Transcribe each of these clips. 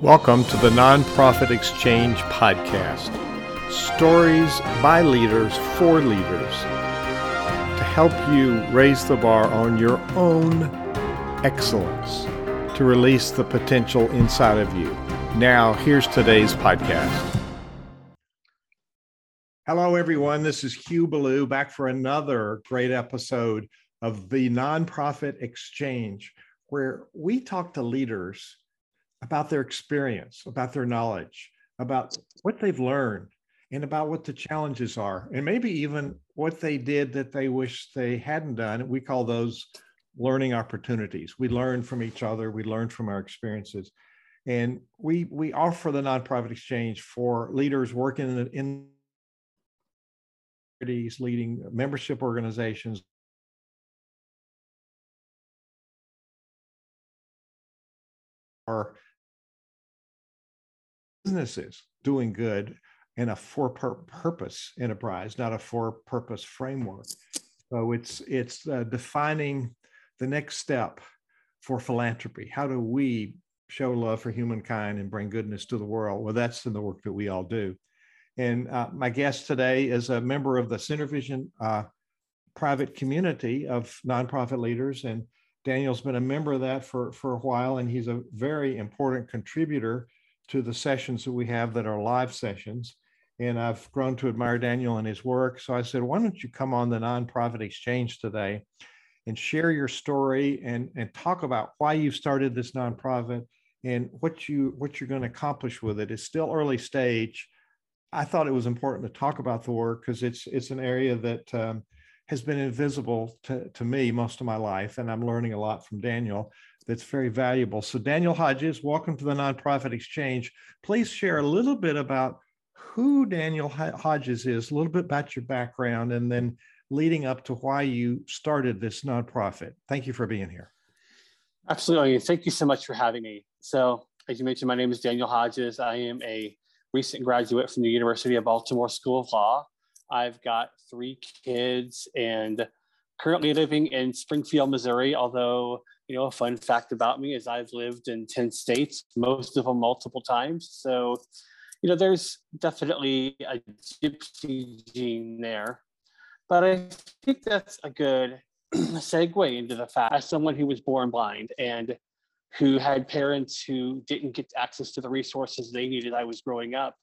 Welcome to the Nonprofit Exchange Podcast. Stories by leaders for leaders to help you raise the bar on your own excellence, to release the potential inside of you. Now, here's today's podcast. Hello, everyone. This is Hugh Ballou back for another great episode of the Nonprofit Exchange, where we talk to leaders about their experience, about their knowledge, about what they've learned, and about what the challenges are, and maybe even what they did that they wish they hadn't done. We call those learning opportunities. We learn from each other, we learn from our experiences. And we we offer the nonprofit exchange for leaders working in, in leading membership organizations, are businesses doing good in a for purpose enterprise, not a for purpose framework. So it's it's uh, defining the next step for philanthropy. How do we show love for humankind and bring goodness to the world? Well, that's in the work that we all do. And uh, my guest today is a member of the SynerVision uh, private community of nonprofit leaders. And Daniel's been a member of that for, for a while, and he's a very important contributor to the sessions that we have that are live sessions. And I've grown to admire Daniel and his work. So I said, why don't you come on the nonprofit exchange today and share your story and, and talk about why you've started this nonprofit and what you what you're going to accomplish with it. It's still early stage. I thought it was important to talk about the work because it's it's an area that um, has been invisible to, to me most of my life, and I'm learning a lot from Daniel that's very valuable. So, Daniel Hodges, welcome to the Nonprofit Exchange. Please share a little bit about who Daniel Hodges is, a little bit about your background, and then leading up to why you started this nonprofit. Thank you for being here. Absolutely. Thank you so much for having me. So, as you mentioned, my name is Daniel Hodges. I am a recent graduate from the University of Baltimore School of Law. I've got three kids and currently living in Springfield, Missouri, although you know, a fun fact about me is I've lived in 10 states, most of them multiple times. So, you know, there's definitely a gypsy gene there. But I think that's a good segue into the fact as someone who was born blind and who had parents who didn't get access to the resources they needed I was growing up,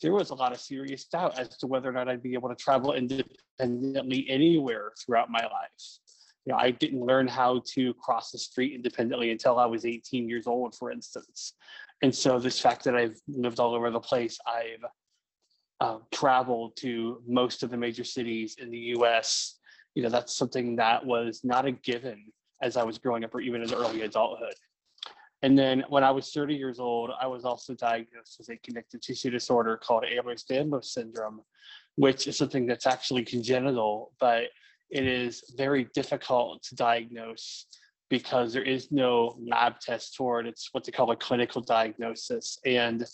there was a lot of serious doubt as to whether or not I'd be able to travel independently anywhere throughout my life you know, I didn't learn how to cross the street independently until I was 18 years old, for instance. And so this fact that I've lived all over the place, I've uh, traveled to most of the major cities in the U.S. You know, that's something that was not a given as I was growing up, or even in early adulthood. And then when I was 30 years old, I was also diagnosed with a connective tissue disorder called Ehlers-Danlos syndrome, which is something that's actually congenital, but it is very difficult to diagnose because there is no lab test for it. It's what they call a clinical diagnosis. And,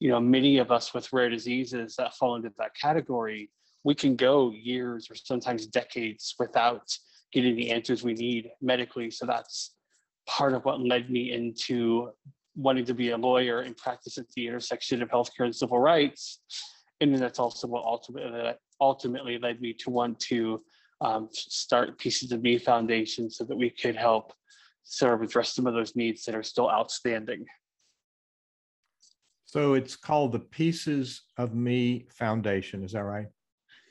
you know, many of us with rare diseases that fall into that category, we can go years or sometimes decades without getting the answers we need medically. So that's part of what led me into wanting to be a lawyer and practice at the intersection of healthcare and civil rights. And then that's also what ultimately ultimately led me to want to um, start Peaces of Me Foundation so that we could help sort of address some of those needs that are still outstanding. So it's called the Peaces of Me Foundation, is that right?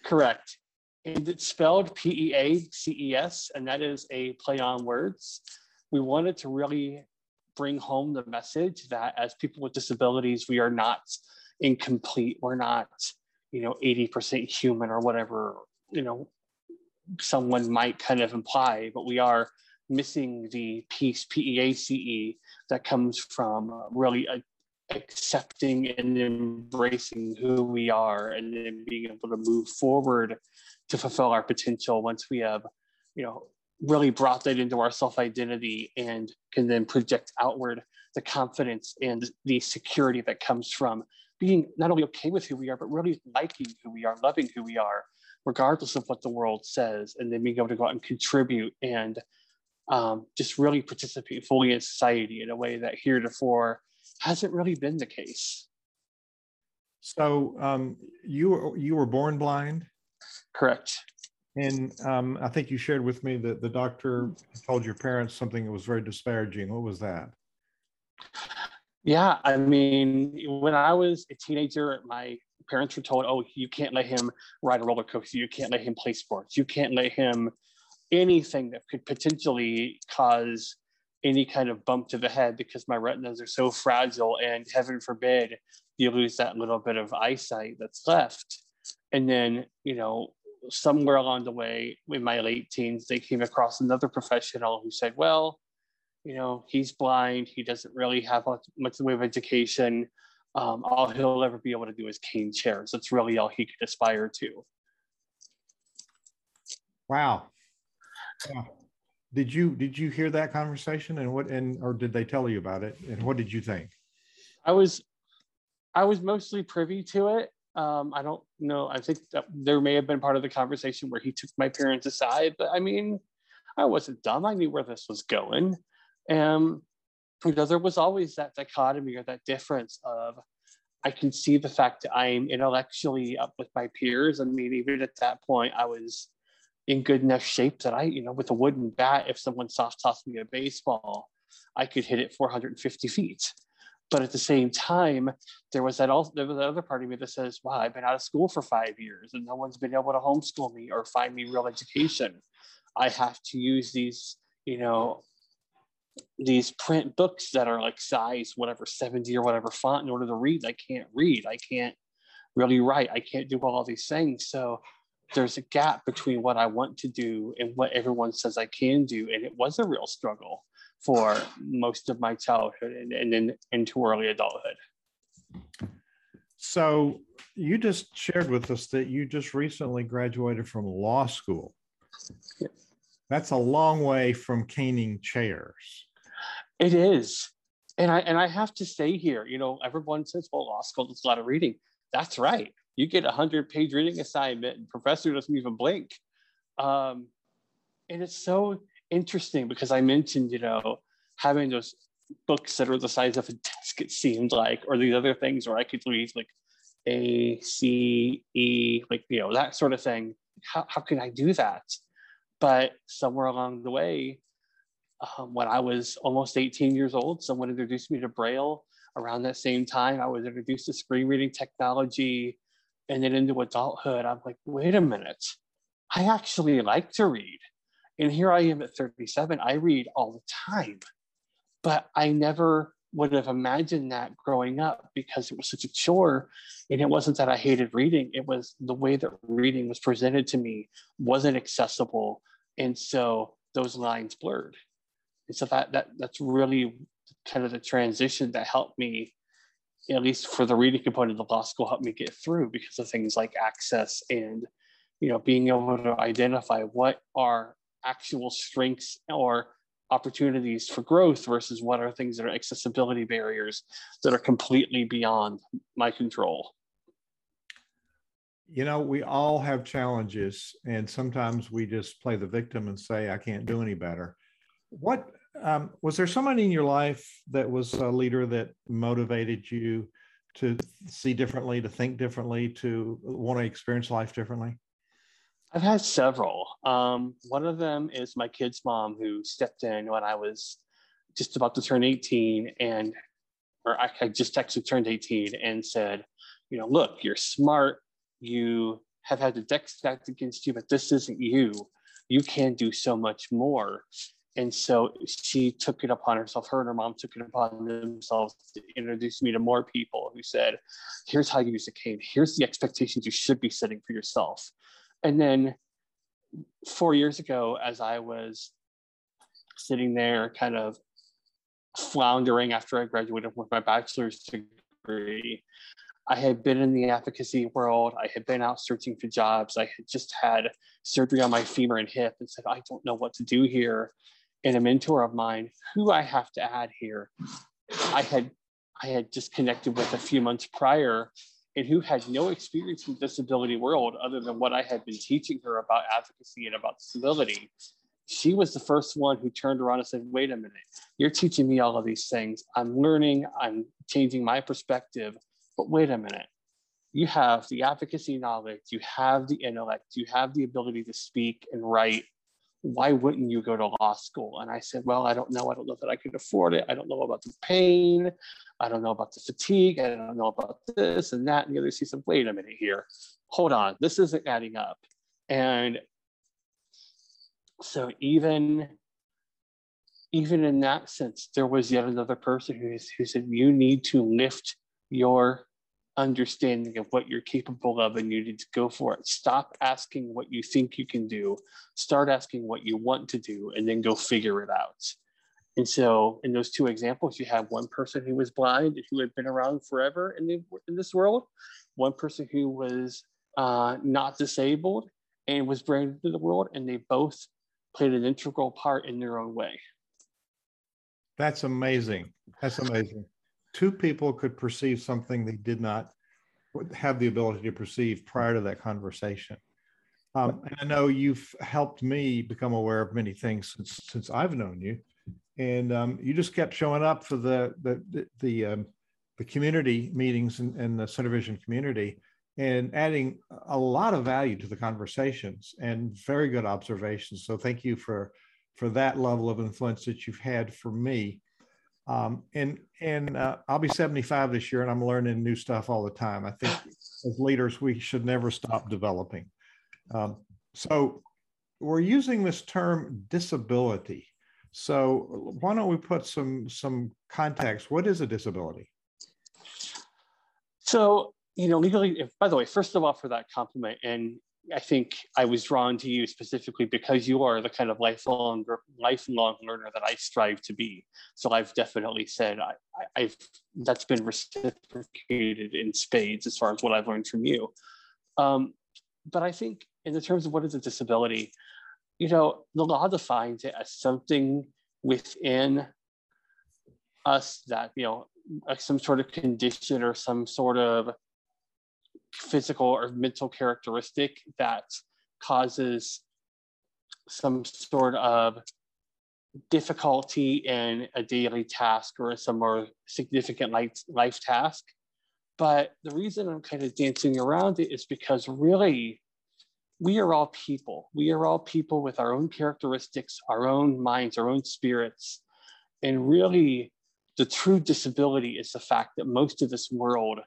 Correct. And it's spelled P E A C E S, and that is a play on words. We wanted to really bring home the message that as people with disabilities, we are not incomplete. We're not, you know, 80% human or whatever, you know, someone might kind of imply, but we are missing the piece, P-E-A-C-E, that comes from really a, accepting and embracing who we are and then being able to move forward to fulfill our potential once we have, you know, really brought that into our self-identity and can then project outward the confidence and the security that comes from being not only okay with who we are, but really liking who we are, loving who we are, regardless of what the world says, and then being able to go out and contribute and um, just really participate fully in society in a way that heretofore hasn't really been the case. So um, you were you were born blind. Correct. And um, I think you shared with me that the doctor told your parents something that was very disparaging. What was that? Yeah, I mean, when I was a teenager, my parents were told, "Oh, you can't let him ride a roller coaster. You can't let him play sports. You can't let him anything that could potentially cause any kind of bump to the head because my retinas are so fragile, and heaven forbid you lose that little bit of eyesight that's left." And then, you know, somewhere along the way, in my late teens, they came across another professional who said, "Well." you know, he's blind. He doesn't really have much, much way of education. Um, all he'll ever be able to do is cane chairs. That's really all he could aspire to. Wow. Yeah. Did you did you hear that conversation and what and or did they tell you about it and what did you think? I was I was mostly privy to it. Um, I don't know. I think that there may have been part of the conversation where he took my parents aside, but I mean, I wasn't dumb. I knew where this was going. And you know, there was always that dichotomy or that difference of I can see the fact that I'm intellectually up with my peers. I mean, even at that point, I was in good enough shape that I, you know, with a wooden bat, if someone soft tossed me a baseball, I could hit it 450 feet. But at the same time, there was that also there was that other part of me that says, "Wow, I've been out of school for five years, and no one's been able to homeschool me or find me real education. I have to use these, you know, these print books that are like size whatever 70 or whatever font in order to read. I can't read. I can't really write. I can't do all these things. So there's a gap between what I want to do and what everyone says I can do. And it was a real struggle for most of my childhood and, and then into early adulthood. So you just shared with us that you just recently graduated from law school. Yes. That's a long way from caning chairs. It is. And I and I have to say here, you know, everyone says, well, law school is a lot of reading. That's right. You get a hundred page reading assignment and professor doesn't even blink. Um, and it's so interesting because I mentioned, you know, having those books that are the size of a desk, it seemed like, or these other things where I could read like A, C, E, like, you know, that sort of thing. How, how can I do that? But somewhere along the way, um, when I was almost 18 years old, someone introduced me to Braille. Around that same time, I was introduced to screen reading technology and then into adulthood. I'm like, wait a minute, I actually like to read. And here I am at 37, I read all the time. But I never would have imagined that growing up because it was such a chore. And it wasn't that I hated reading, it was the way that reading was presented to me wasn't accessible. And so those lines blurred. And so that, that that's really kind of the transition that helped me, at least for the reading component of the law school, helped me get through because of things like access and you know being able to identify what are actual strengths or opportunities for growth versus what are things that are accessibility barriers that are completely beyond my control you know we all have challenges and sometimes we just play the victim and say i can't do any better what um, was there someone in your life that was a leader that motivated you to see differently to think differently to want to experience life differently I've had several. Um, one of them is my kid's mom who stepped in when I was just about to turn 18 and or I, I just actually turned 18 and said, you know, look, you're smart. You have had the deck stacked against you, but this isn't you. You can do so much more. And so she took it upon herself, her and her mom took it upon themselves to introduce me to more people who said, here's how you use a cane. Here's the expectations you should be setting for yourself and then four years ago, as I was sitting there kind of floundering after I graduated with my bachelor's degree, I had been in the advocacy world. I had been out searching for jobs. I had just had surgery on my femur and hip and said, I don't know what to do here. And a mentor of mine, who I have to add here, I had I had just connected with a few months prior and who had no experience in the disability world other than what I had been teaching her about advocacy and about disability, she was the first one who turned around and said, wait a minute, you're teaching me all of these things. I'm learning, I'm changing my perspective. But wait a minute, you have the advocacy knowledge, you have the intellect, you have the ability to speak and write. Why wouldn't you go to law school? And I said, Well, I don't know. I don't know that I could afford it. I don't know about the pain. I don't know about the fatigue. I don't know about this and that and the other. She said, Wait a minute here. Hold on. This isn't adding up. And so even even in that sense, there was yet another person who, who said, you need to lift your understanding of what you're capable of and you need to go for it. Stop asking what you think you can do, start asking what you want to do, and then go figure it out. And so, in those two examples, you have one person who was blind who had been around forever in, the, in this world, one person who was uh, not disabled and was branded into the world, and they both played an integral part in their own way. That's amazing. That's amazing. Two people could perceive something they did not have the ability to perceive prior to that conversation. Um, and I know you've helped me become aware of many things since since I've known you, and um, you just kept showing up for the the the the, um, the community meetings and, and the Vision community, and adding a lot of value to the conversations and very good observations. So thank you for for that level of influence that you've had for me. Um, and and uh, I'll be 75 this year, and I'm learning new stuff all the time. I think as leaders, we should never stop developing. Um, so we're using this term disability. So why don't we put some some context? What is a disability? So you know, legally, if, by the way, first of all, for that compliment, and I think I was drawn to you specifically because you are the kind of lifelong lifelong learner that I strive to be. So I've definitely said I, have that's been reciprocated in spades as far as what I've learned from you. Um, but I think in the terms of what is a disability, you know, the law defines it as something within us that you know some sort of condition or some sort of physical or mental characteristic that causes some sort of difficulty in a daily task or some more significant life, life task. But the reason I'm kind of dancing around it is because really, we are all people. We are all people with our own characteristics, our own minds, our own spirits. And really, the true disability is the fact that most of this world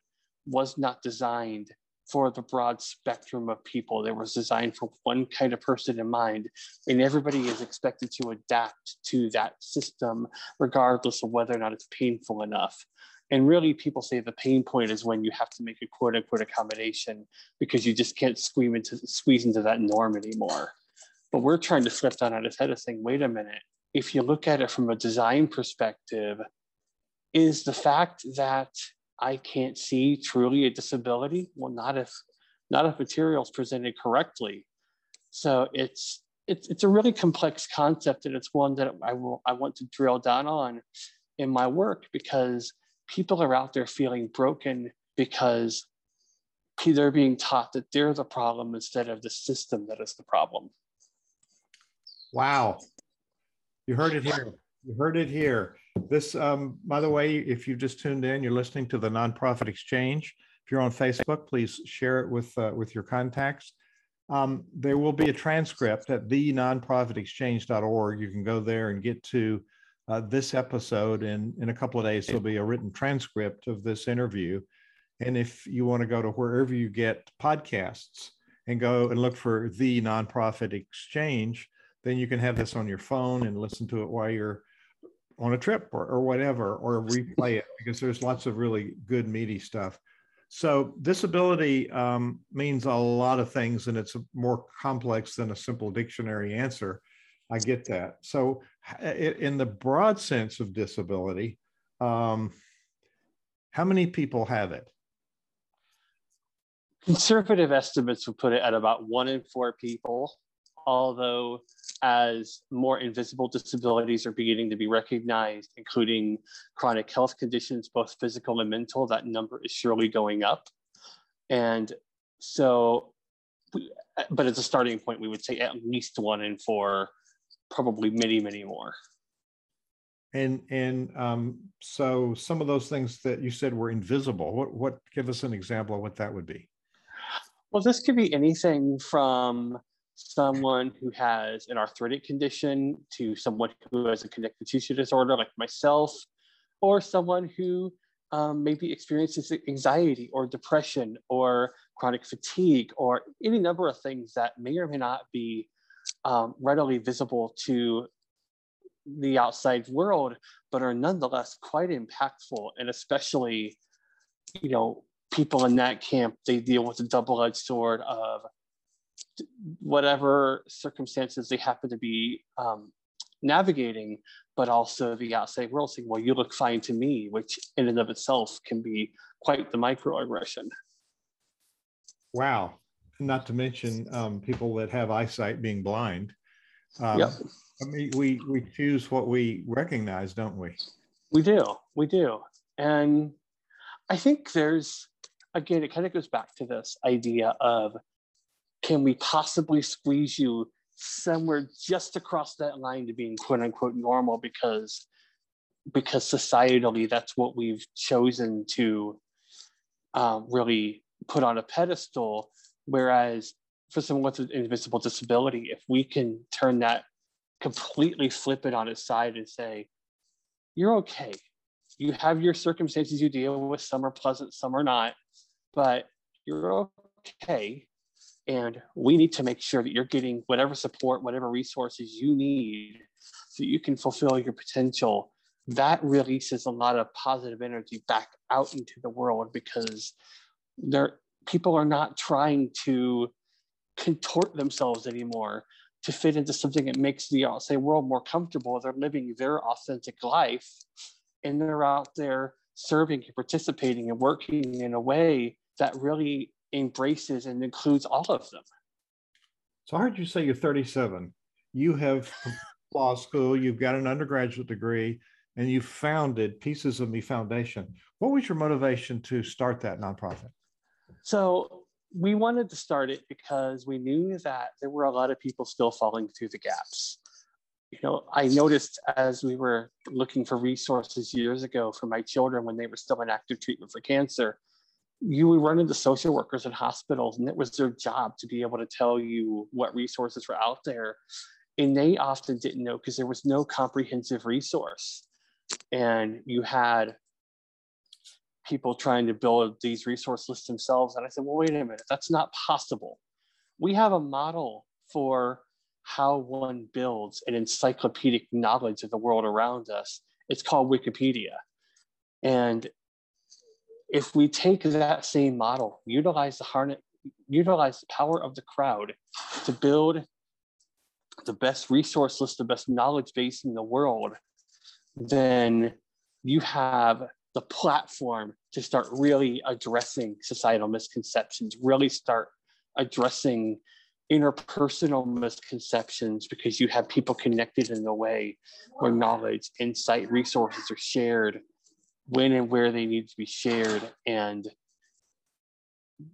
was not designed for the broad spectrum of people. It was designed for one kind of person in mind, and everybody is expected to adapt to that system, regardless of whether or not it's painful enough. And really, people say the pain point is when you have to make a quote unquote accommodation because you just can't squeeze into, squeeze into that norm anymore. But we're trying to flip that on its head of saying, wait a minute, if you look at it from a design perspective, is the fact that I can't see truly a disability? Well, not if not if materials presented correctly. So it's it's it's a really complex concept, and it's one that I will I want to drill down on in my work because people are out there feeling broken because they're being taught that they're the problem instead of the system that is the problem. Wow. You heard it here. You heard it here. This, um, by the way, if you've just tuned in, you're listening to the Nonprofit Exchange. If you're on Facebook, please share it with uh, with your contacts. Um, there will be a transcript at the nonprofitexchange.org. You can go there and get to uh, this episode, and in a couple of days, there'll be a written transcript of this interview. And if you want to go to wherever you get podcasts and go and look for the nonprofit exchange, then you can have this on your phone and listen to it while you're on a trip or, or whatever, or replay it because there's lots of really good, meaty stuff. So disability um, means a lot of things, and it's more complex than a simple dictionary answer. I get that. So, in the broad sense of disability, um, how many people have it? Conservative estimates would put it at about one in four people, although as more invisible disabilities are beginning to be recognized, including chronic health conditions, both physical and mental, that number is surely going up. And so, but as a starting point, we would say at least one in four probably many, many more. And and um, so some of those things that you said were invisible. What what give us an example of what that would be? Well, this could be anything from someone who has an arthritic condition to someone who has a connective tissue disorder like myself, or someone who um, maybe experiences anxiety or depression or chronic fatigue or any number of things that may or may not be um, readily visible to the outside world, but are nonetheless quite impactful. And especially, you know, people in that camp, they deal with a double edged sword of whatever circumstances they happen to be um, navigating, but also the outside world saying, well, you look fine to me, which in and of itself can be quite the microaggression. Wow. Not to mention um, people that have eyesight being blind. Um, yep. I mean, we, we choose what we recognize, don't we? We do. We do. And I think there's, again, it kind of goes back to this idea of can we possibly squeeze you somewhere just across that line to being quote unquote normal? Because because societally that's what we've chosen to um, really put on a pedestal. Whereas for someone with an invisible disability if we can turn that completely flip it on its side and say you're okay. You have your circumstances you deal with some are pleasant some are not but you're okay and we need to make sure that you're getting whatever support, whatever resources you need so you can fulfill your potential. That releases a lot of positive energy back out into the world because there people are not trying to contort themselves anymore to fit into something that makes the outside world more comfortable. They're living their authentic life and they're out there serving and participating and working in a way that really embraces and includes all of them. So I heard you say you're 37. You have law school, you've got an undergraduate degree, and you founded Peaces of Me Foundation. What was your motivation to start that nonprofit? So we wanted to start it because we knew that there were a lot of people still falling through the gaps. You know, I noticed as we were looking for resources years ago for my children when they were still in active treatment for cancer, you would run into social workers in hospitals and it was their job to be able to tell you what resources were out there. And they often didn't know because there was no comprehensive resource. And you had people trying to build these resource lists themselves. And i said well wait a minute that's not possible. We have a model for how one builds an encyclopedic knowledge of the world around us. It's called wikipedia. And if we take that same model, utilize the harness, utilize the power of the crowd to build the best resource list, the best knowledge base in the world, then you have the platform to start really addressing societal misconceptions, really start addressing interpersonal misconceptions because you have people connected in a way where knowledge, insight, resources are shared when and where they need to be shared and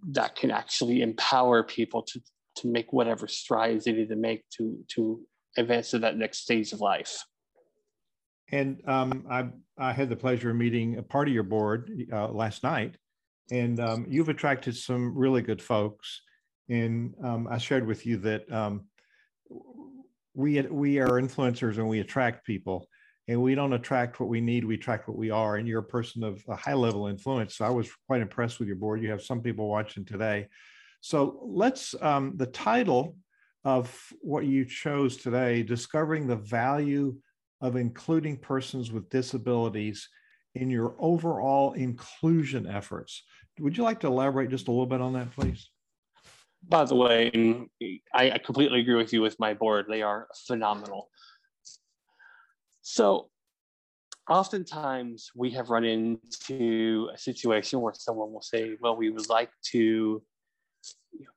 that can actually empower people to to make whatever strides they need to make to to advance to that next stage of life. And um, I, I had the pleasure of meeting a part of your board uh, last night. And um, you've attracted some really good folks. And um, i shared with you that um, we we are influencers and we attract people and we don't attract what we need we attract what we are and you're a person of a high level influence so i was quite impressed with your board. You have some people watching today. So let's um, the title of what you chose today discovering the value of including persons with disabilities in your overall inclusion efforts. Would you like to elaborate just a little bit on that please? By the way i completely agree with you with my board. They are phenomenal so oftentimes we have run into a situation where someone will say, well, we would like to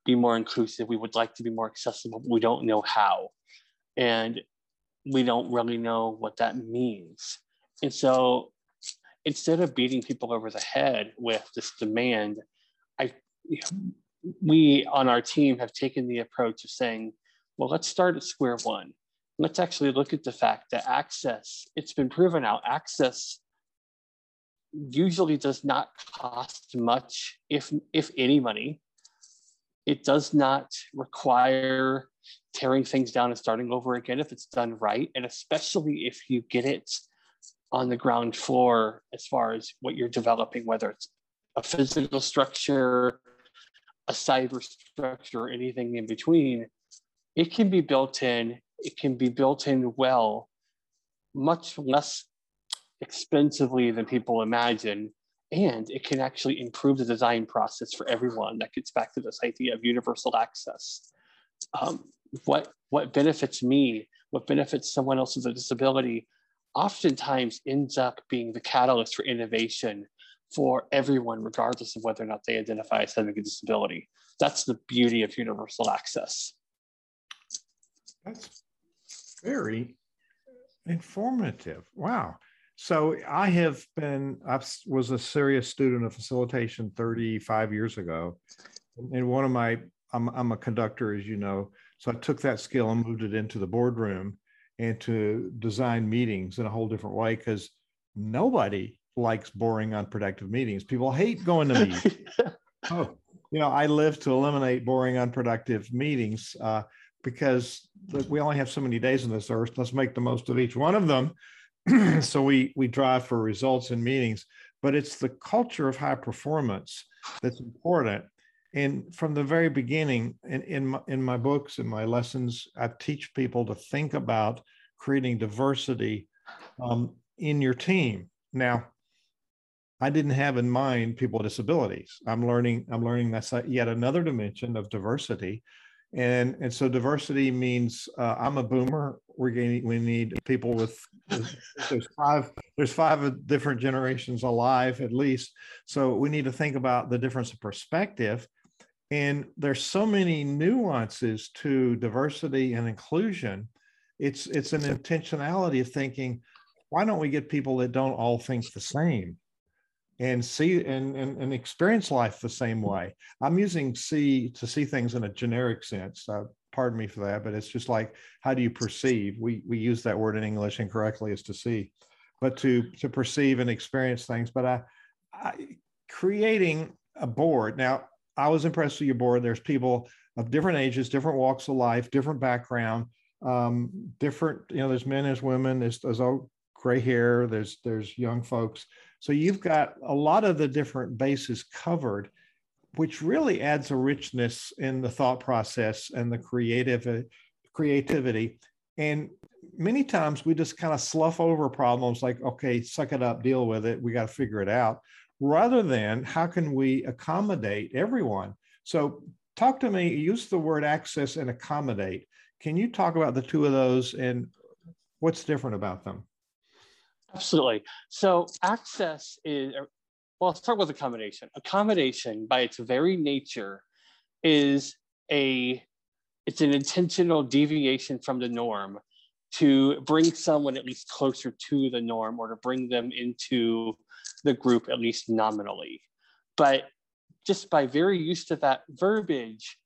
be more inclusive, we would like to be more accessible, but we don't know how. And we don't really know what that means. And so instead of beating people over the head with this demand, I we on our team have taken the approach of saying, well, let's start at square one let's actually look at the fact that access, it's been proven out, access usually does not cost much, if, if any money. It does not require tearing things down and starting over again if it's done right. And especially if you get it on the ground floor as far as what you're developing, whether it's a physical structure, a cyber structure, or anything in between, it can be built in, it can be built in well, much less expensively than people imagine. And it can actually improve the design process for everyone. That gets back to this idea of universal access. Um, what, what benefits me, what benefits someone else with a disability, oftentimes ends up being the catalyst for innovation for everyone, regardless of whether or not they identify as having a disability. That's the beauty of universal access. That's very informative. Wow. So I have been, I was a serious student of facilitation 35 years ago. And one of my, I'm, I'm a conductor, as you know. So I took that skill and moved it into the boardroom and to design meetings in a whole different way because nobody likes boring, unproductive meetings. People hate going to meetings. oh, you know, I live to eliminate boring, unproductive meetings uh, because we only have so many days on this earth. Let's make the most of each one of them. so we we drive for results in meetings, but it's the culture of high performance that's important. And from the very beginning, in in my, in my books and my lessons, I teach people to think about creating diversity um, in your team. Now, I didn't have in mind people with disabilities. I'm learning, I'm learning that's yet another dimension of diversity. And, and so diversity means uh, I'm a boomer. We're getting, we need people with there's five there's five different generations alive at least. So we need to think about the difference of perspective. And there's so many nuances to diversity and inclusion. It's it's an intentionality of thinking, why don't we get people that don't all think the same? And see and, and, and experience life the same way. I'm using see to see things in a generic sense. Uh, pardon me for that, but it's just like how do you perceive? We we use that word in English incorrectly as to see, but to to perceive and experience things. But I, I creating a board now. I was impressed with your board. There's people of different ages, different walks of life, different background, um, different. You know, there's men, there's women, there's there's all gray hair. There's there's young folks so you've got a lot of the different bases covered, which really adds a richness in the thought process and the creative uh, creativity. And many times we just kind of slough over problems like, okay, suck it up, deal with it. We got to figure it out. Rather than how can we accommodate everyone? So talk to me, use the word access and accommodate. Can you talk about the two of those and what's different about them? Absolutely. So access is, well, start with accommodation. Accommodation by its very nature is a, it's an intentional deviation from the norm to bring someone at least closer to the norm or to bring them into the group at least nominally. But just by very used to that verbiage,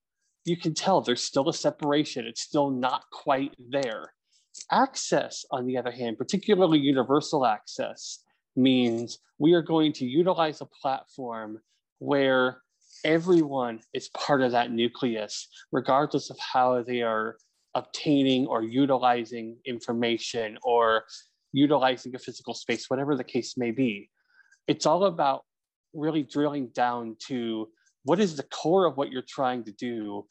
you can tell there's still a separation. It's still not quite there. Access, on the other hand, particularly universal access, means we are going to utilize a platform where everyone is part of that nucleus, regardless of how they are obtaining or utilizing information or utilizing a physical space, whatever the case may be. It's all about really drilling down to what is the core of what you're trying to do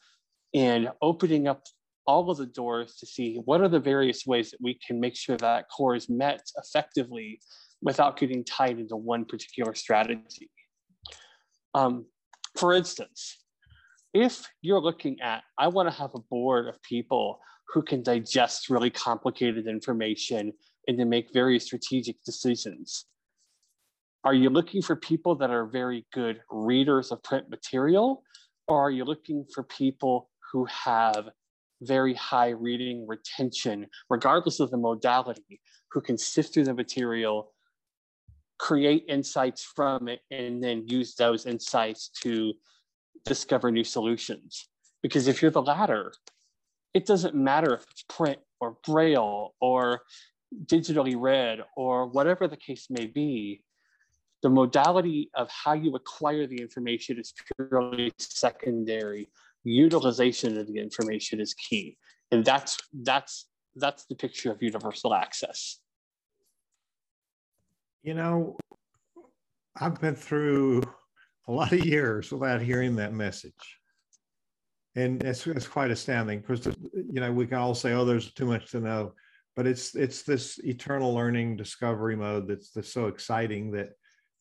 and opening up all of the doors to see what are the various ways that we can make sure that core is met effectively without getting tied into one particular strategy. Um, for instance, if you're looking at, I want to have a board of people who can digest really complicated information and to make very strategic decisions. Are you looking for people that are very good readers of print material? Or are you looking for people who have very high reading retention, regardless of the modality, who can sift through the material, create insights from it, and then use those insights to discover new solutions. Because if you're the latter, it doesn't matter if it's print or braille or digitally read or whatever the case may be, the modality of how you acquire the information is purely secondary. Utilization of the information is key. And that's that's that's the picture of universal access. You know, I've been through a lot of years without hearing that message. And it's, it's quite astounding because, you know, we can all say, oh, there's too much to know, but it's, it's this eternal learning discovery mode that's, that's so exciting that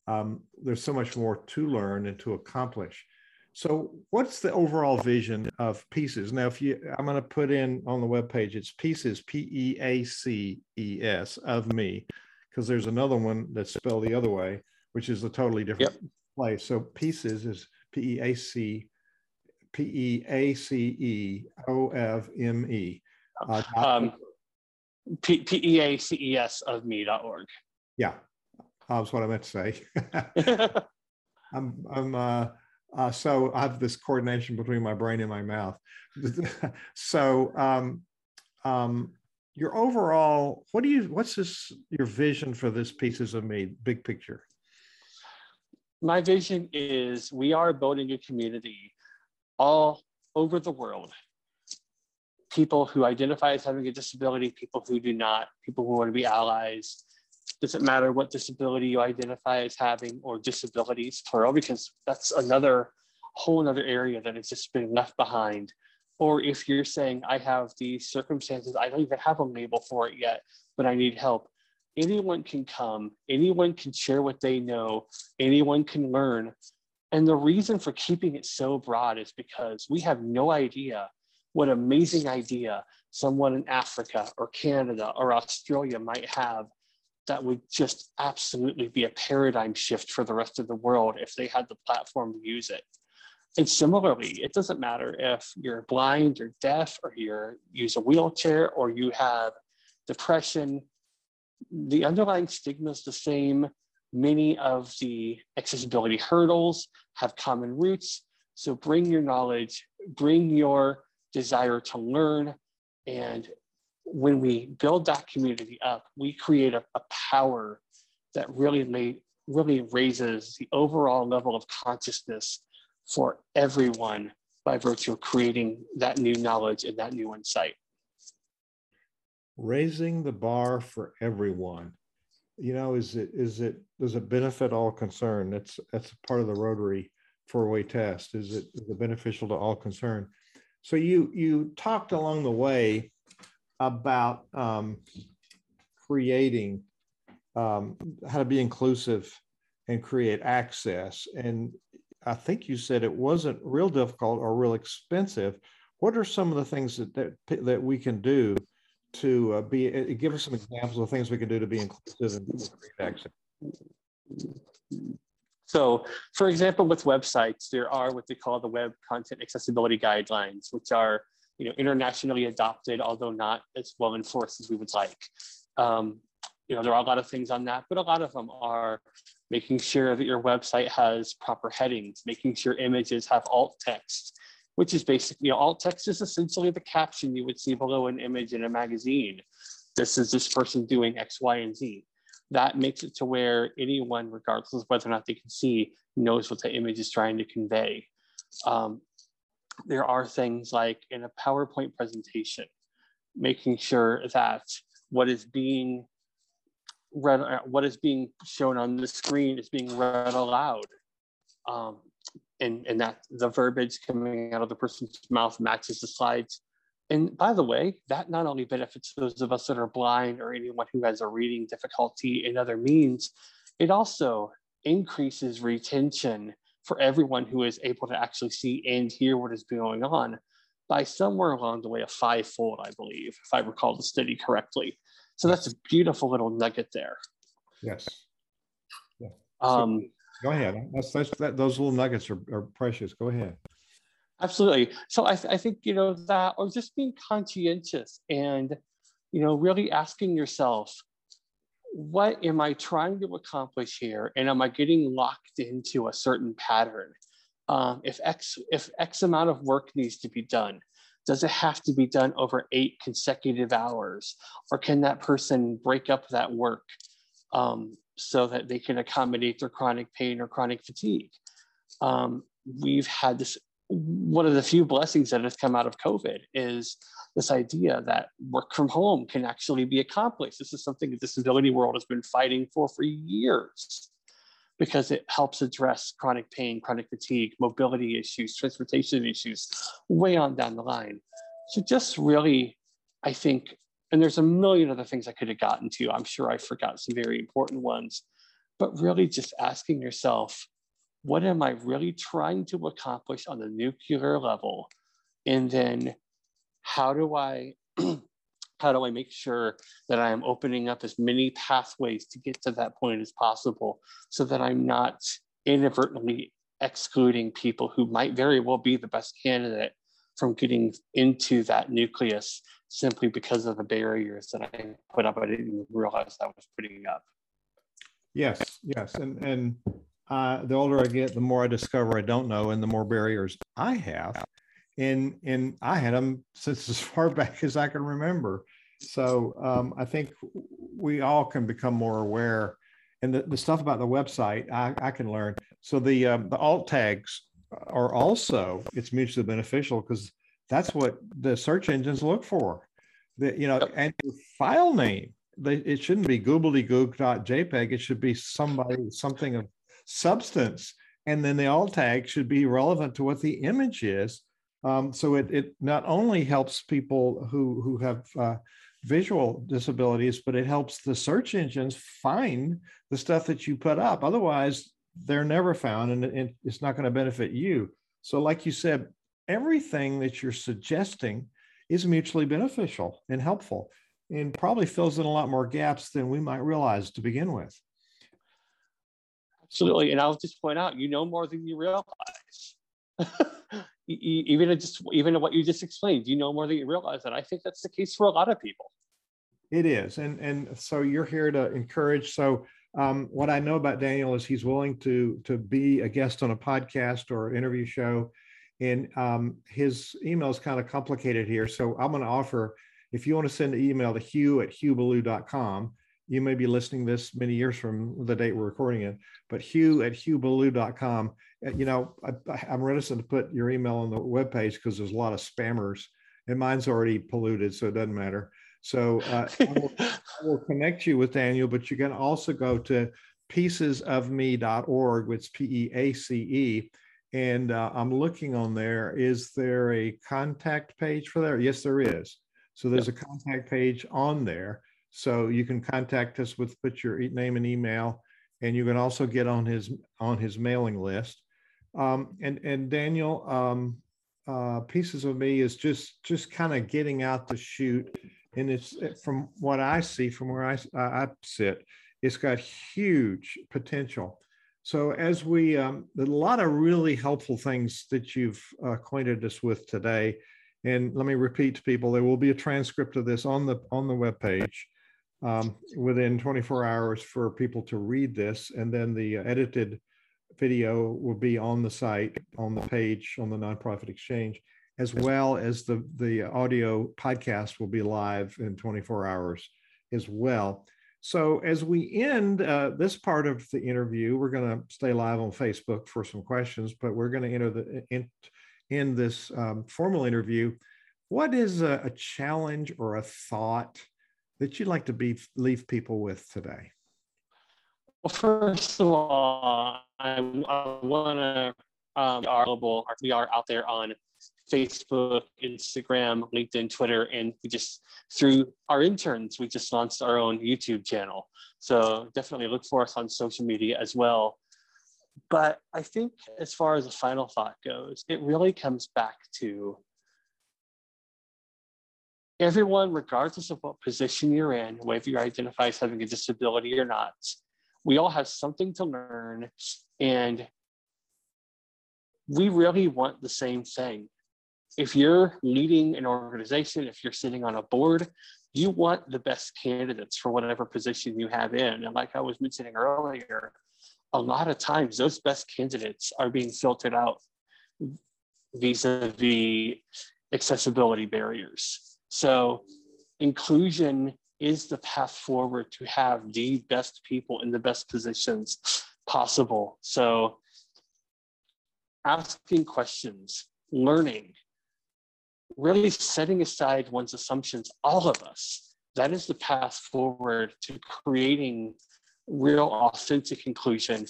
um, there's so much more to learn and to accomplish. So, what's the overall vision of pieces? Now, if you, I'm going to put in on the web page, it's pieces, P E A C E S of me, because there's another one that's spelled the other way, which is a totally different yep. place. So, pieces is P E A C P E A C E O F M E. Uh, um, P E A C E S of me.org. Yeah, that's what I meant to say. I'm, I'm, uh, uh, so I have this coordination between my brain and my mouth. so, um, um, your overall, what do you, what's this, your vision for this pieces of me, big picture? My vision is we are building a community all over the world. People who identify as having a disability, people who do not, people who want to be allies, doesn't matter what disability you identify as having or disabilities plural because that's another whole another area that has just been left behind. Or if you're saying i have these circumstances i don't even have a label for it yet but i need help anyone can come anyone can share what they know anyone can learn. And the reason for keeping it so broad is because we have no idea what amazing idea someone in africa or canada or australia might have that would just absolutely be a paradigm shift for the rest of the world if they had the platform to use it. And similarly, it doesn't matter if you're blind or deaf or you use a wheelchair or you have depression, the underlying stigma is the same. Many of the accessibility hurdles have common roots. So bring your knowledge, bring your desire to learn, and when we build that community up, we create a, a power that really really raises the overall level of consciousness for everyone by virtue of creating that new knowledge and that new insight. Raising the bar for everyone. You know, is it is it does it benefit all concerned? That's that's part of the Rotary four-way test. Is it is it beneficial to all concerned? So you you talked along the way about um, creating um, how to be inclusive and create access. And I think you said it wasn't real difficult or real expensive. What are some of the things that that, that we can do to uh, be? Uh, give us some examples of things we can do to be inclusive and create access. So, for example, with websites, there are what they call the Web Content Accessibility Guidelines, which are you know, internationally adopted, although not as well enforced as we would like. Um, you know, there are a lot of things on that, but a lot of them are making sure that your website has proper headings, making sure images have alt text, which is basically, you know, alt text is essentially the caption you would see below an image in a magazine. This is this person doing X, Y, and Z. That makes it to where anyone, regardless of whether or not they can see, knows what the image is trying to convey. Um, there are things like in a PowerPoint presentation, making sure that what is being read, uh, what is being shown on the screen is being read aloud. Um, and, and that the verbiage coming out of the person's mouth matches the slides. And by the way, that not only benefits those of us that are blind or anyone who has a reading difficulty in other means, it also increases retention for everyone who is able to actually see and hear what is going on by somewhere along the way a fivefold, I believe, if I recall the study correctly. So that's a beautiful little nugget there. Yes. Yeah. Um, so, go ahead. That's, that's, that, those little nuggets are, are precious. Go ahead. Absolutely. So I, th- I think, you know, that or just being conscientious and, you know, really asking yourself, what am I trying to accomplish here? And am I getting locked into a certain pattern? Um, if X if X amount of work needs to be done, Does it have to be done over eight consecutive hours? Or can that person break up that work um, so that they can accommodate their chronic pain or chronic fatigue? Um, we've had this, one of the few blessings that has come out of COVID is this idea that work from home can actually be accomplished. This is something the disability world has been fighting for for years because it helps address chronic pain, chronic fatigue, mobility issues, transportation issues way on down the line. So just really, I think, and there's a million other things I could have gotten to. I'm sure I forgot some very important ones, but really just asking yourself, what am I really trying to accomplish on the nuclear level? And then how do I how do I make sure that I am opening up as many pathways to get to that point as possible so that I'm not inadvertently excluding people who might very well be the best candidate from getting into that nucleus simply because of the barriers that I put up. I didn't realize I was putting up. Yes, yes. And, and uh, the older I get, the more I discover I don't know and the more barriers I have and and I had them since as far back as I can remember. So um, I think we all can become more aware. And the, the stuff about the website, I, I can learn. So the um, the alt tags are also it's mutually beneficial because that's what the search engines look for. The, you know, and your file name. They, it shouldn't be gobbledygook.jpg. It should be somebody something of substance, and then the alt tag should be relevant to what the image is um, so it, it not only helps people who, who have uh, visual disabilities, but it helps the search engines find the stuff that you put up. Otherwise, they're never found and, and it's not going to benefit you. So, like you said, everything that you're suggesting is mutually beneficial and helpful and probably fills in a lot more gaps than we might realize to begin with. Absolutely. And I'll just point out, you know more than you realize. even just even what you just explained, you know more than you realize. And I think that's the case for a lot of people. It is, and and so you're here to encourage. So um, what I know about Daniel is he's willing to to be a guest on a podcast or interview show, and um, his email is kind of complicated here. So I'm going to offer if you want to send an email to Hugh at hughballou.com, you may be listening this many years from the date we're recording it, but Hugh at hughballou.com. Uh, you know, I, am reticent to put your email on the webpage because there's a lot of spammers and mine's already polluted, so it doesn't matter. So uh, I, will, I will connect you with Daniel, but you can also go to peacesofme.org, which is P E A C E. And uh, I'm looking on there. Is there a contact page for there? Yes, there is. So there's a contact page on there. So you can contact us with put your name and email, and you can also get on his on his mailing list. Um, and and Daniel, um, uh, Peaces of Me is just just kind of getting out the chute, and it's from what I see from where I I sit, it's got huge potential. So as we, um, a lot of really helpful things that you've acquainted us with today. And let me repeat to people, there will be a transcript of this on the on the web page um, within 24 hours for people to read this. And then the edited video will be on the site, on the page, on the nonprofit exchange, as well as the, the audio podcast will be live in 24 hours as well. So as we end uh, this part of the interview, we're going to stay live on Facebook for some questions, but we're going to enter the in, in this um, formal interview. What is a, a challenge or a thought that you'd like to be leave people with today? Well, first of all, I, I want to um, global. We are out there on Facebook, Instagram, LinkedIn, Twitter, and we just through our interns, we just launched our own YouTube channel. So definitely look for us on social media as well. But I think as far as the final thought goes, it really comes back to everyone, regardless of what position you're in, whether you identify as having a disability or not, we all have something to learn. And we really want the same thing. If you're leading an organization, if you're sitting on a board, you want the best candidates for whatever position you have in. And like I was mentioning earlier, a lot of times those best candidates are being filtered out vis-a-vis accessibility barriers. So, inclusion is the path forward to have the best people in the best positions possible. So, asking questions, learning, really setting aside one's assumptions, all of us, that is the path forward to creating real authentic inclusion,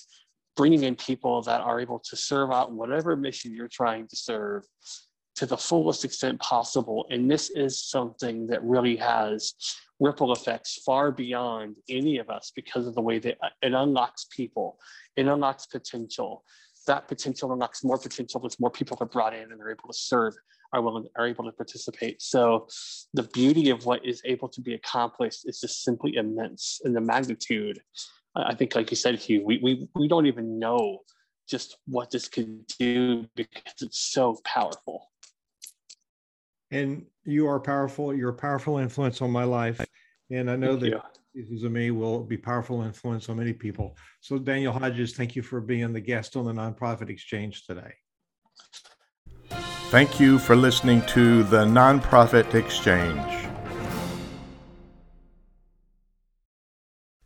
bringing in people that are able to serve out whatever mission you're trying to serve to the fullest extent possible. And this is something that really has ripple effects far beyond any of us because of the way that it unlocks people, it unlocks potential. That potential unlocks more potential as more people are brought in and they're able to serve, are willing, are able to participate. So the beauty of what is able to be accomplished is just simply immense. And the magnitude, I think, like you said, Hugh, we, we, we don't even know just what this could do because it's so powerful and you are powerful. You're a powerful influence on my life, and I know thank that Peaces of Me will be powerful influence on many people. So, Daniel Hodges, thank you for being the guest on the Nonprofit Exchange today. Thank you for listening to the Nonprofit Exchange.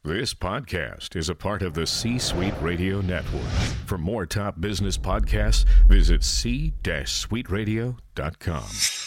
This podcast is a part of the C Suite Radio Network. For more top business podcasts, visit c-suiteradio.com.